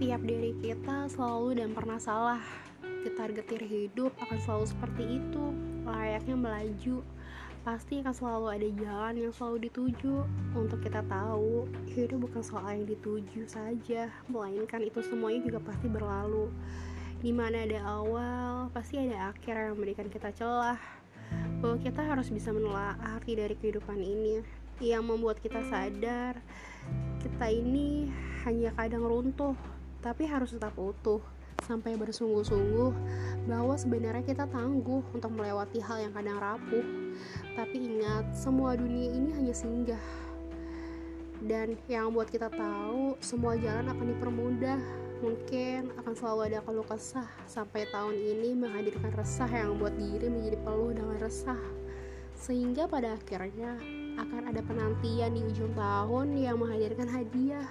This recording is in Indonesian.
diri kita selalu dan pernah salah. Kita getir hidup akan selalu seperti itu. Layaknya melaju pasti akan selalu ada jalan yang selalu dituju. Untuk kita tahu hidup bukan soal yang dituju saja melainkan itu semuanya juga pasti berlalu. Di mana ada awal pasti ada akhir yang memberikan kita celah. Bahwa kita harus bisa menelaah arti dari kehidupan ini. Yang membuat kita sadar kita ini hanya kadang runtuh tapi harus tetap utuh sampai bersungguh-sungguh bahwa sebenarnya kita tangguh untuk melewati hal yang kadang rapuh. Tapi ingat, semua dunia ini hanya singgah. Dan yang buat kita tahu, semua jalan akan dipermudah. Mungkin akan selalu ada keluh kesah sampai tahun ini menghadirkan resah yang membuat diri menjadi peluh dengan resah. Sehingga pada akhirnya akan ada penantian di ujung tahun yang menghadirkan hadiah